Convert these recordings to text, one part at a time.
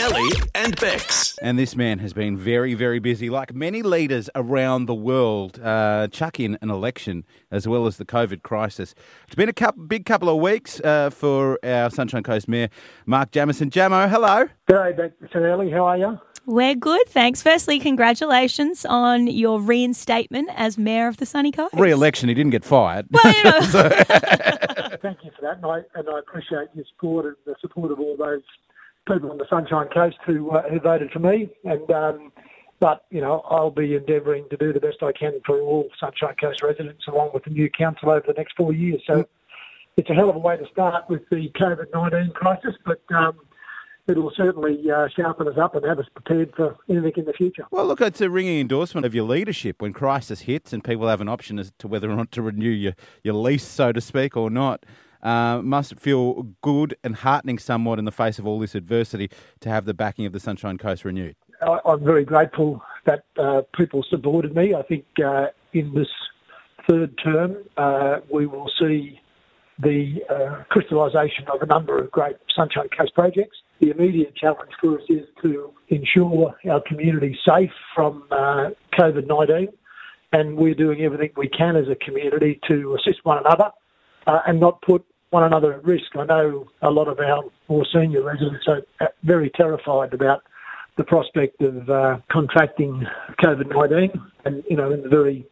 Ellie and Bex. And this man has been very, very busy, like many leaders around the world. Uh, chuck in an election as well as the COVID crisis. It's been a couple, big couple of weeks uh, for our Sunshine Coast Mayor, Mark Jamieson. Jamo, hello. G'day, Bex and Ellie. How are you? We're good, thanks. Firstly, congratulations on your reinstatement as Mayor of the Sunny Coast. Re-election, he didn't get fired. Well, you know, Thank you for that, and I, and I appreciate your support and the support of all those people on the Sunshine Coast who uh, who voted for me. And um, but you know, I'll be endeavouring to do the best I can for all Sunshine Coast residents, along with the new council over the next four years. So it's a hell of a way to start with the COVID nineteen crisis, but. Um, It'll certainly uh, sharpen us up and have us prepared for anything in the future. Well, look, it's a ringing endorsement of your leadership when crisis hits and people have an option as to whether or not to renew your, your lease, so to speak, or not. Uh, must feel good and heartening somewhat in the face of all this adversity to have the backing of the Sunshine Coast renewed. I, I'm very grateful that uh, people supported me. I think uh, in this third term, uh, we will see the uh, crystallisation of a number of great Sunshine Coast projects. The immediate challenge for us is to ensure our community safe from uh, COVID-19 and we're doing everything we can as a community to assist one another uh, and not put one another at risk. I know a lot of our more senior residents are uh, very terrified about the prospect of uh, contracting COVID-19 and, you know, in the very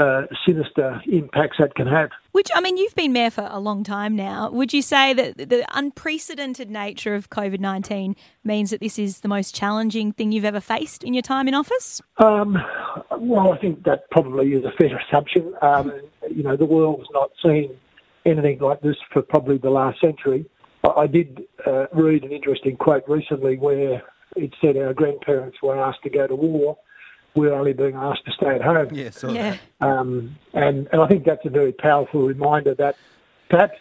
uh, sinister impacts that can have. which, I mean, you've been Mayor for a long time now. Would you say that the unprecedented nature of COVID 19 means that this is the most challenging thing you've ever faced in your time in office? Um, well, I think that probably is a fair assumption. Um, you know, the world's not seen anything like this for probably the last century. I, I did uh, read an interesting quote recently where it said our grandparents were asked to go to war. We're only being asked to stay at home. Yeah, so Yeah. Um, and, and I think that's a very powerful reminder that perhaps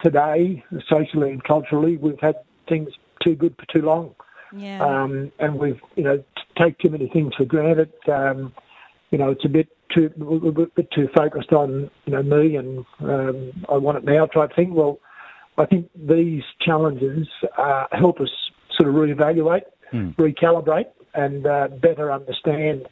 today, socially and culturally, we've had things too good for too long. Yeah. Um, and we've, you know, t- take too many things for granted. Um, you know, it's a bit too, a bit- too focused on, you know, me and um, I want it now type thing. Well, I think these challenges uh, help us sort of reevaluate, recalibrate, and uh, better understand,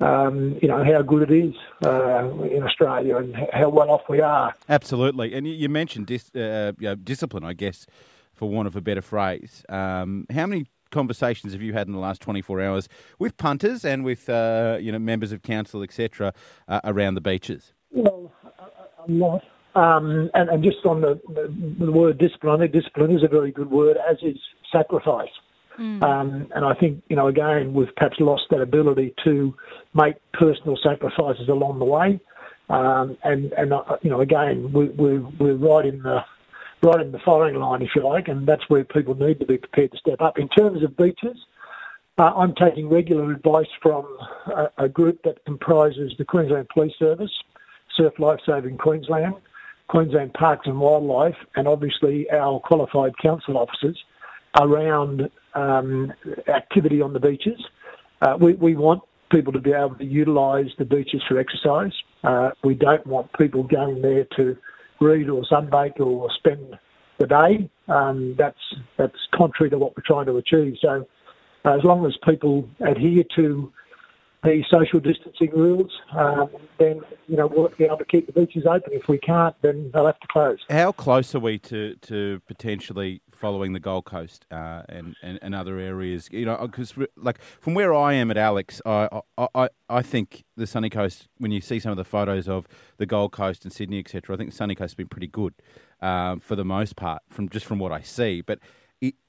um, you know, how good it is uh, in Australia and how well off we are. Absolutely. And you, you mentioned dis, uh, you know, discipline, I guess, for want of a better phrase. Um, how many conversations have you had in the last 24 hours with punters and with uh, you know members of council, etc., uh, around the beaches? Well, a- a lot. Um, and, and just on the, the, the word discipline, I think discipline is a very good word, as is sacrifice. Um, and I think, you know, again, we've perhaps lost that ability to make personal sacrifices along the way. Um, and, and uh, you know, again, we, we, we're right in the right in the firing line, if you like, and that's where people need to be prepared to step up. In terms of beaches, uh, I'm taking regular advice from a, a group that comprises the Queensland Police Service, Surf Lifesaving Queensland, Queensland Parks and Wildlife, and obviously our qualified council officers around um, activity on the beaches. Uh, we, we want people to be able to utilise the beaches for exercise. Uh, we don't want people going there to read or sunbake or spend the day. Um, that's that's contrary to what we're trying to achieve. So, uh, as long as people adhere to the social distancing rules, um, then you know we'll be able to keep the beaches open. If we can't, then they'll have to close. How close are we to, to potentially following the Gold Coast uh, and, and, and other areas? You know, because like from where I am at Alex, I, I, I, I think the Sunny Coast. When you see some of the photos of the Gold Coast and Sydney, etc., I think the Sunny Coast has been pretty good um, for the most part, from just from what I see. But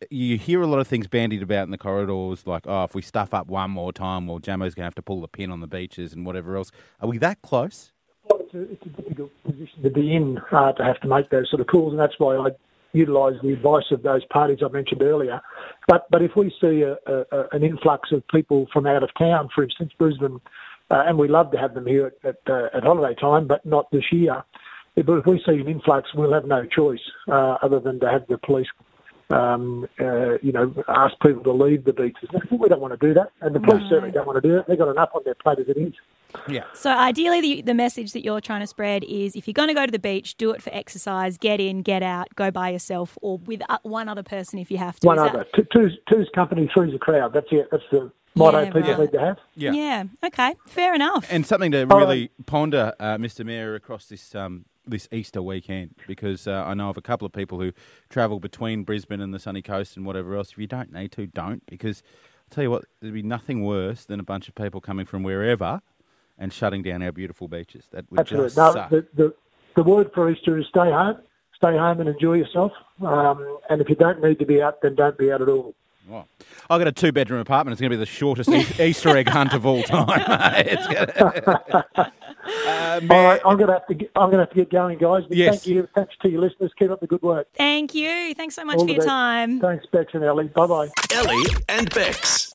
you hear a lot of things bandied about in the corridors, like, oh, if we stuff up one more time, well, Jamo's going to have to pull the pin on the beaches and whatever else. Are we that close? Well, it's a, it's a difficult position to be in uh, to have to make those sort of calls, and that's why I utilise the advice of those parties I mentioned earlier. But but if we see a, a, an influx of people from out of town, for instance, Brisbane, uh, and we love to have them here at, at, uh, at holiday time, but not this year. But if we see an influx, we'll have no choice uh, other than to have the police um, uh, you know, ask people to leave the beaches. We don't want to do that, and the police No. certainly don't want to do it. They've got enough on their plate as it is. Yeah. So ideally, the, the message that you're trying to spread is if you're going to go to the beach, do it for exercise, get in, get out, go by yourself, or with uh, one other person if you have to. One Is that- other, Two, two's, two's company, three's a crowd. That's it. That's the motto Yeah, people right. need to have. Yeah. Yeah. Okay. Fair enough. And something to really ponder, uh, Mr. Mayor, across this um, this Easter weekend, because uh, I know of a couple of people who travel between Brisbane and the sunny coast and whatever else. If you don't need to, don't, because I'll tell you what, there'd be nothing worse than a bunch of people coming from wherever and shutting down our beautiful beaches. That would Absolutely. just No, suck. the, the, the word for Easter is stay home. Stay home and enjoy yourself. Um, and if you don't need to be out, then don't be out at all. I've got a two bedroom apartment. It's going to be the shortest Easter egg hunt of all time. It's gonna... uh, All Mayor- I'm going to have to. Get, I'm going to have to get going, guys. But Yes. Thank you. Thanks to your listeners. Keep up the good work. Thank you. Thanks so much All for your best. time. Thanks, Bex and Ellie. Bye bye. Ellie and Bex.